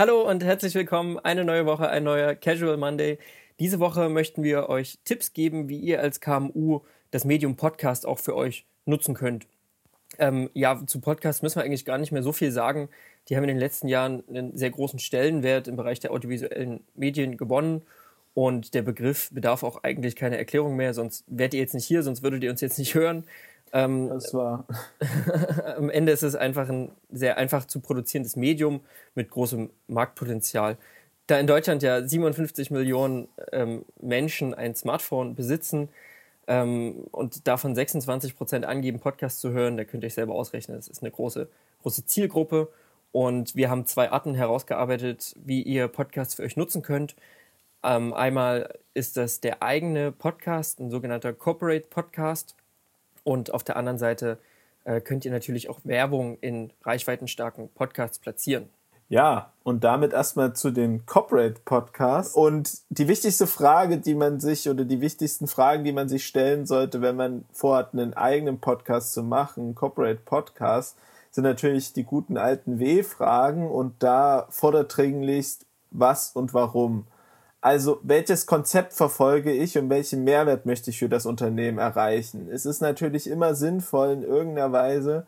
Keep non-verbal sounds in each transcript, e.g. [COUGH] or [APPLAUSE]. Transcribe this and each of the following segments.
Hallo und herzlich willkommen. Eine neue Woche, ein neuer Casual Monday. Diese Woche möchten wir euch Tipps geben, wie ihr als KMU das Medium Podcast auch für euch nutzen könnt. Ähm, ja, zu Podcasts müssen wir eigentlich gar nicht mehr so viel sagen. Die haben in den letzten Jahren einen sehr großen Stellenwert im Bereich der audiovisuellen Medien gewonnen. Und der Begriff bedarf auch eigentlich keiner Erklärung mehr, sonst wärt ihr jetzt nicht hier, sonst würdet ihr uns jetzt nicht hören. Ähm, das war. [LAUGHS] am Ende ist es einfach ein sehr einfach zu produzierendes Medium mit großem Marktpotenzial. Da in Deutschland ja 57 Millionen ähm, Menschen ein Smartphone besitzen ähm, und davon 26 Prozent angeben, Podcasts zu hören, da könnt ihr euch selber ausrechnen. Das ist eine große, große Zielgruppe. Und wir haben zwei Arten herausgearbeitet, wie ihr Podcasts für euch nutzen könnt. Ähm, einmal ist das der eigene Podcast, ein sogenannter Corporate Podcast. Und auf der anderen Seite äh, könnt ihr natürlich auch Werbung in reichweitenstarken Podcasts platzieren. Ja, und damit erstmal zu den Corporate Podcasts. Und die wichtigste Frage, die man sich oder die wichtigsten Fragen, die man sich stellen sollte, wenn man vorhat, einen eigenen Podcast zu machen, Corporate Podcast, sind natürlich die guten alten W-Fragen und da vorderdringlichst was und warum. Also, welches Konzept verfolge ich und welchen Mehrwert möchte ich für das Unternehmen erreichen? Es ist natürlich immer sinnvoll, in irgendeiner Weise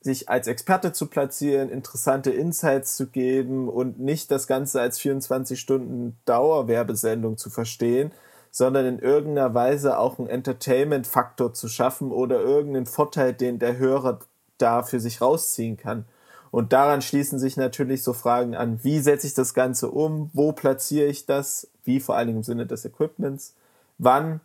sich als Experte zu platzieren, interessante Insights zu geben und nicht das Ganze als 24 Stunden Dauerwerbesendung zu verstehen, sondern in irgendeiner Weise auch einen Entertainment-Faktor zu schaffen oder irgendeinen Vorteil, den der Hörer da für sich rausziehen kann. Und daran schließen sich natürlich so Fragen an, wie setze ich das Ganze um, wo platziere ich das, wie vor allen Dingen im Sinne des Equipments, wann,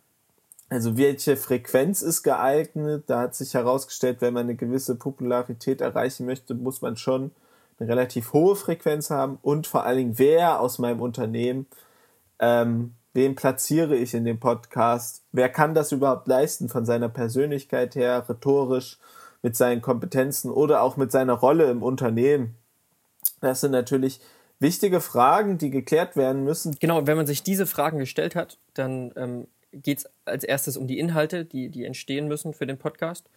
also welche Frequenz ist geeignet. Da hat sich herausgestellt, wenn man eine gewisse Popularität erreichen möchte, muss man schon eine relativ hohe Frequenz haben. Und vor allen Dingen, wer aus meinem Unternehmen, ähm, wen platziere ich in dem Podcast, wer kann das überhaupt leisten von seiner Persönlichkeit her, rhetorisch, mit seinen Kompetenzen oder auch mit seiner Rolle im Unternehmen. Das sind natürlich wichtige Fragen, die geklärt werden müssen. Genau, wenn man sich diese Fragen gestellt hat, dann ähm, geht es als erstes um die Inhalte, die, die entstehen müssen für den Podcast.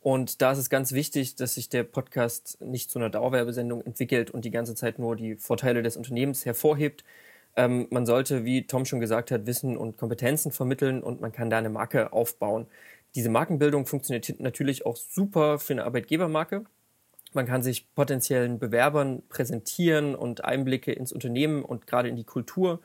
Und da ist es ganz wichtig, dass sich der Podcast nicht zu einer Dauerwerbesendung entwickelt und die ganze Zeit nur die Vorteile des Unternehmens hervorhebt. Ähm, man sollte, wie Tom schon gesagt hat, Wissen und Kompetenzen vermitteln und man kann da eine Marke aufbauen. Diese Markenbildung funktioniert natürlich auch super für eine Arbeitgebermarke. Man kann sich potenziellen Bewerbern präsentieren und Einblicke ins Unternehmen und gerade in die Kultur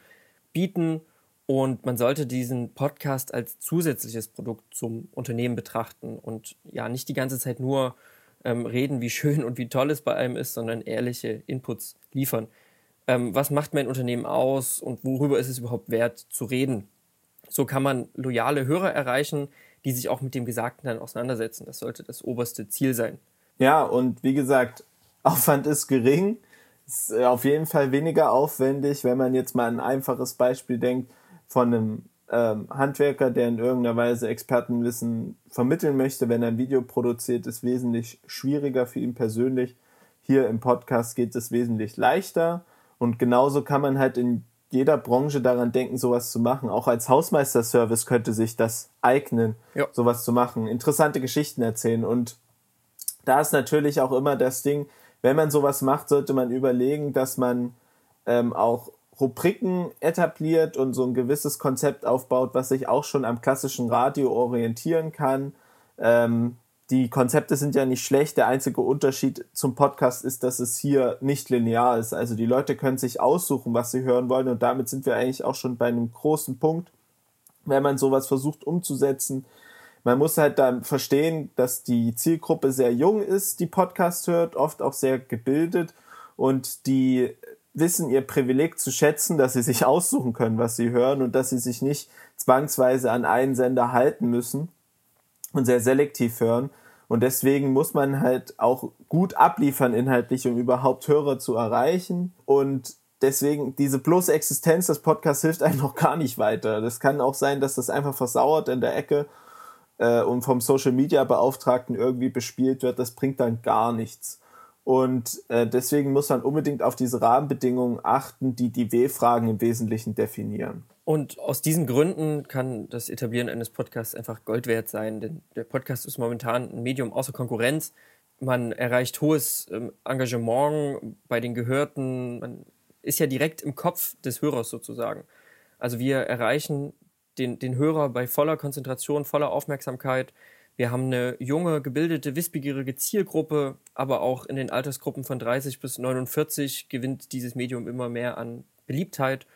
bieten. Und man sollte diesen Podcast als zusätzliches Produkt zum Unternehmen betrachten und ja nicht die ganze Zeit nur ähm, reden, wie schön und wie toll es bei einem ist, sondern ehrliche Inputs liefern. Ähm, was macht mein Unternehmen aus und worüber ist es überhaupt wert zu reden? So kann man loyale Hörer erreichen, die sich auch mit dem Gesagten dann auseinandersetzen. Das sollte das oberste Ziel sein. Ja, und wie gesagt, Aufwand ist gering. Ist äh, auf jeden Fall weniger aufwendig, wenn man jetzt mal ein einfaches Beispiel denkt von einem ähm, Handwerker, der in irgendeiner Weise Expertenwissen vermitteln möchte, wenn er ein Video produziert, ist wesentlich schwieriger für ihn persönlich. Hier im Podcast geht es wesentlich leichter. Und genauso kann man halt in jeder Branche daran denken, sowas zu machen. Auch als Hausmeisterservice könnte sich das eignen, ja. sowas zu machen. Interessante Geschichten erzählen. Und da ist natürlich auch immer das Ding, wenn man sowas macht, sollte man überlegen, dass man ähm, auch Rubriken etabliert und so ein gewisses Konzept aufbaut, was sich auch schon am klassischen Radio orientieren kann. Ähm, die Konzepte sind ja nicht schlecht. Der einzige Unterschied zum Podcast ist, dass es hier nicht linear ist. Also die Leute können sich aussuchen, was sie hören wollen. Und damit sind wir eigentlich auch schon bei einem großen Punkt, wenn man sowas versucht umzusetzen. Man muss halt dann verstehen, dass die Zielgruppe sehr jung ist, die Podcast hört, oft auch sehr gebildet und die wissen ihr Privileg zu schätzen, dass sie sich aussuchen können, was sie hören und dass sie sich nicht zwangsweise an einen Sender halten müssen und sehr selektiv hören. Und deswegen muss man halt auch gut abliefern inhaltlich, um überhaupt Hörer zu erreichen. Und deswegen diese bloße Existenz des Podcasts hilft einem [LAUGHS] noch gar nicht weiter. Das kann auch sein, dass das einfach versauert in der Ecke äh, und vom Social Media Beauftragten irgendwie bespielt wird. Das bringt dann gar nichts. Und äh, deswegen muss man unbedingt auf diese Rahmenbedingungen achten, die die W-Fragen im Wesentlichen definieren. Und aus diesen Gründen kann das Etablieren eines Podcasts einfach Gold wert sein, denn der Podcast ist momentan ein Medium außer Konkurrenz. man erreicht hohes ähm, Engagement bei den Gehörten. Man ist ja direkt im Kopf des Hörers sozusagen. Also wir erreichen den, den Hörer bei voller Konzentration, voller Aufmerksamkeit. Wir haben eine junge, gebildete, wissbegierige Zielgruppe, aber auch in den Altersgruppen von 30 bis 49 gewinnt dieses Medium immer mehr an Beliebtheit.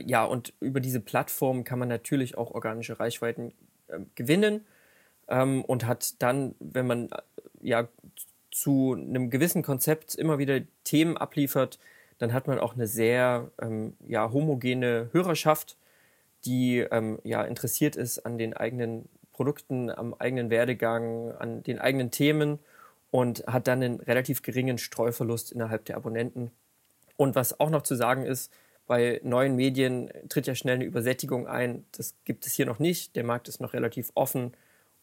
Ja, und über diese Plattform kann man natürlich auch organische Reichweiten äh, gewinnen ähm, und hat dann, wenn man äh, ja zu einem gewissen Konzept immer wieder Themen abliefert, dann hat man auch eine sehr ähm, ja, homogene Hörerschaft, die ähm, ja, interessiert ist an den eigenen Produkten, am eigenen Werdegang, an den eigenen Themen und hat dann einen relativ geringen Streuverlust innerhalb der Abonnenten. Und was auch noch zu sagen ist, bei neuen Medien tritt ja schnell eine Übersättigung ein. Das gibt es hier noch nicht. Der Markt ist noch relativ offen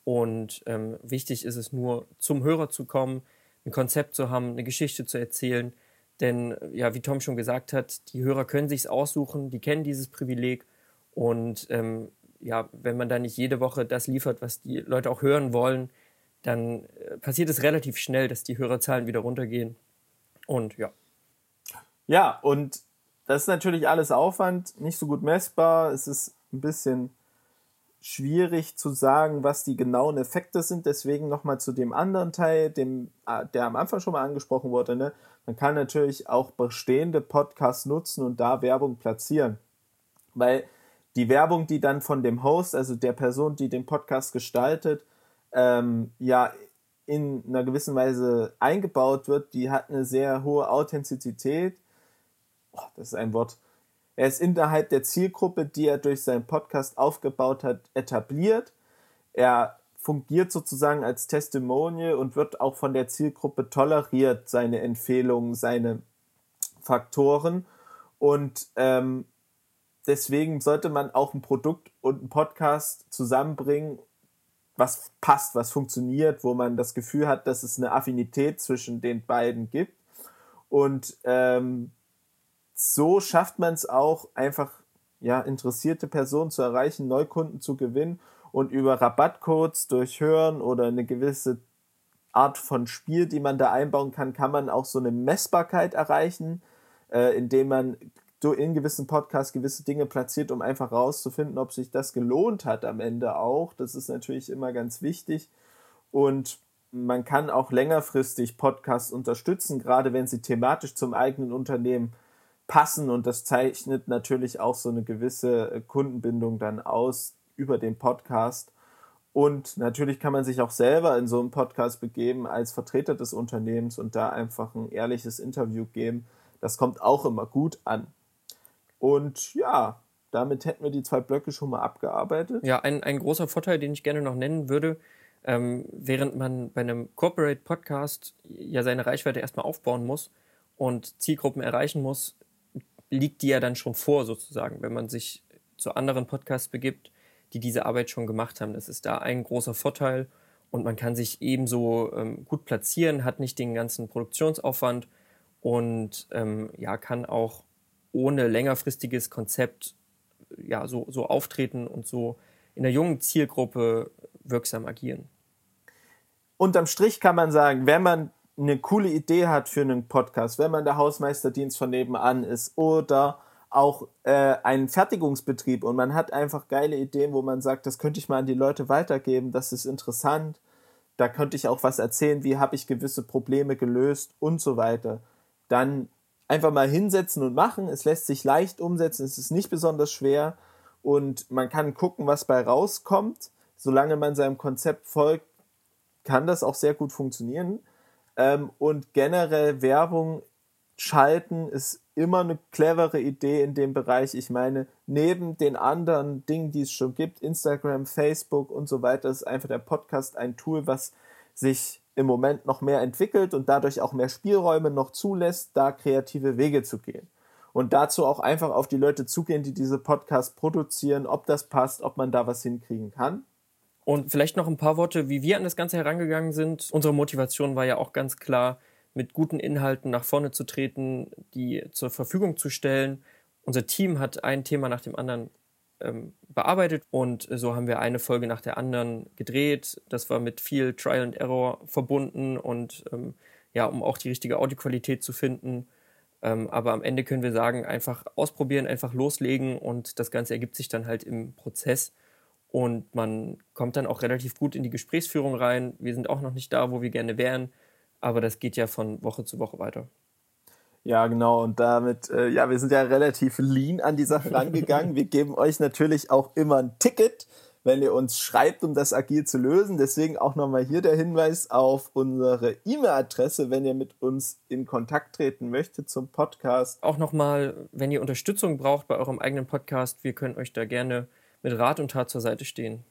und ähm, wichtig ist es nur, zum Hörer zu kommen, ein Konzept zu haben, eine Geschichte zu erzählen. Denn, ja, wie Tom schon gesagt hat, die Hörer können sich aussuchen, die kennen dieses Privileg. Und ähm, ja, wenn man da nicht jede Woche das liefert, was die Leute auch hören wollen, dann äh, passiert es relativ schnell, dass die Hörerzahlen wieder runtergehen. Und ja. Ja, und das ist natürlich alles Aufwand, nicht so gut messbar. Es ist ein bisschen schwierig zu sagen, was die genauen Effekte sind. Deswegen nochmal zu dem anderen Teil, dem, äh, der am Anfang schon mal angesprochen wurde. Ne? Man kann natürlich auch bestehende Podcasts nutzen und da Werbung platzieren. Weil die Werbung, die dann von dem Host, also der Person, die den Podcast gestaltet, ähm, ja in einer gewissen Weise eingebaut wird, die hat eine sehr hohe Authentizität. Oh, das ist ein Wort. Er ist innerhalb der Zielgruppe, die er durch seinen Podcast aufgebaut hat, etabliert. Er fungiert sozusagen als Testimonial und wird auch von der Zielgruppe toleriert, seine Empfehlungen, seine Faktoren. Und ähm, deswegen sollte man auch ein Produkt und einen Podcast zusammenbringen, was passt, was funktioniert, wo man das Gefühl hat, dass es eine Affinität zwischen den beiden gibt. Und ähm, so schafft man es auch einfach, ja, interessierte Personen zu erreichen, Neukunden zu gewinnen und über Rabattcodes durch Hören oder eine gewisse Art von Spiel, die man da einbauen kann, kann man auch so eine Messbarkeit erreichen, äh, indem man in gewissen Podcasts gewisse Dinge platziert, um einfach rauszufinden, ob sich das gelohnt hat am Ende auch. Das ist natürlich immer ganz wichtig. Und man kann auch längerfristig Podcasts unterstützen, gerade wenn sie thematisch zum eigenen Unternehmen passen. Und das zeichnet natürlich auch so eine gewisse äh, Kundenbindung dann aus über den Podcast. Und natürlich kann man sich auch selber in so einen Podcast begeben als Vertreter des Unternehmens und da einfach ein ehrliches Interview geben. Das kommt auch immer gut an. Und ja, damit hätten wir die zwei Blöcke schon mal abgearbeitet. Ja, ein, ein großer Vorteil, den ich gerne noch nennen würde, ähm, während man bei einem Corporate Podcast ja seine Reichweite erstmal aufbauen muss und Zielgruppen erreichen muss, liegt die ja dann schon vor sozusagen, wenn man sich zu anderen Podcasts begibt, die diese Arbeit schon gemacht haben. Das ist da ein großer Vorteil und man kann sich ebenso ähm, gut platzieren, hat nicht den ganzen Produktionsaufwand und ähm, ja, kann auch ohne längerfristiges Konzept ja, so, so auftreten und so in der jungen Zielgruppe wirksam agieren. Unterm Strich kann man sagen, wenn man eine coole Idee hat für einen Podcast, wenn man der Hausmeisterdienst von nebenan ist oder auch äh, einen Fertigungsbetrieb und man hat einfach geile Ideen, wo man sagt, das könnte ich mal an die Leute weitergeben, das ist interessant, da könnte ich auch was erzählen, wie habe ich gewisse Probleme gelöst und so weiter, dann einfach mal hinsetzen und machen. Es lässt sich leicht umsetzen, es ist nicht besonders schwer und man kann gucken, was bei rauskommt. Solange man seinem Konzept folgt, kann das auch sehr gut funktionieren. Ähm, und generell Werbung schalten ist immer eine clevere Idee in dem Bereich. Ich meine, neben den anderen Dingen, die es schon gibt, Instagram, Facebook und so weiter, ist einfach der Podcast ein Tool, was sich im Moment noch mehr entwickelt und dadurch auch mehr Spielräume noch zulässt, da kreative Wege zu gehen. Und dazu auch einfach auf die Leute zugehen, die diese Podcasts produzieren, ob das passt, ob man da was hinkriegen kann. Und vielleicht noch ein paar Worte, wie wir an das Ganze herangegangen sind. Unsere Motivation war ja auch ganz klar, mit guten Inhalten nach vorne zu treten, die zur Verfügung zu stellen. Unser Team hat ein Thema nach dem anderen ähm, bearbeitet und so haben wir eine Folge nach der anderen gedreht. Das war mit viel Trial and Error verbunden und ähm, ja, um auch die richtige Audioqualität zu finden. Ähm, aber am Ende können wir sagen, einfach ausprobieren, einfach loslegen und das Ganze ergibt sich dann halt im Prozess und man kommt dann auch relativ gut in die Gesprächsführung rein. Wir sind auch noch nicht da, wo wir gerne wären, aber das geht ja von Woche zu Woche weiter. Ja, genau. Und damit, äh, ja, wir sind ja relativ lean an die Sache rangegangen. wir geben euch natürlich auch immer ein Ticket, wenn ihr uns schreibt, um das agil zu lösen. Deswegen auch nochmal hier der Hinweis auf unsere E-Mail-Adresse, wenn ihr mit uns in Kontakt treten möchtet zum Podcast. Auch nochmal, wenn ihr Unterstützung braucht bei eurem eigenen Podcast, wir können euch da gerne mit Rat und Tat zur Seite stehen.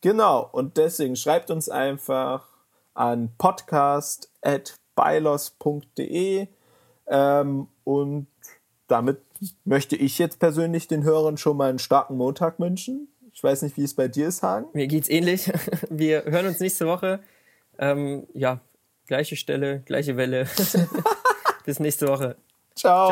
Genau. Und deswegen schreibt uns einfach an podcast.bylos.de ähm, und damit möchte ich jetzt persönlich den Hörern schon mal einen starken Montag wünschen. Ich weiß nicht, wie es bei dir ist, Hagen. Mir geht's ähnlich. [LAUGHS] Wir hören uns nächste Woche. Ähm, ja, gleiche Stelle, gleiche Welle. [LAUGHS] Bis nächste Woche. Ciao. Ciao.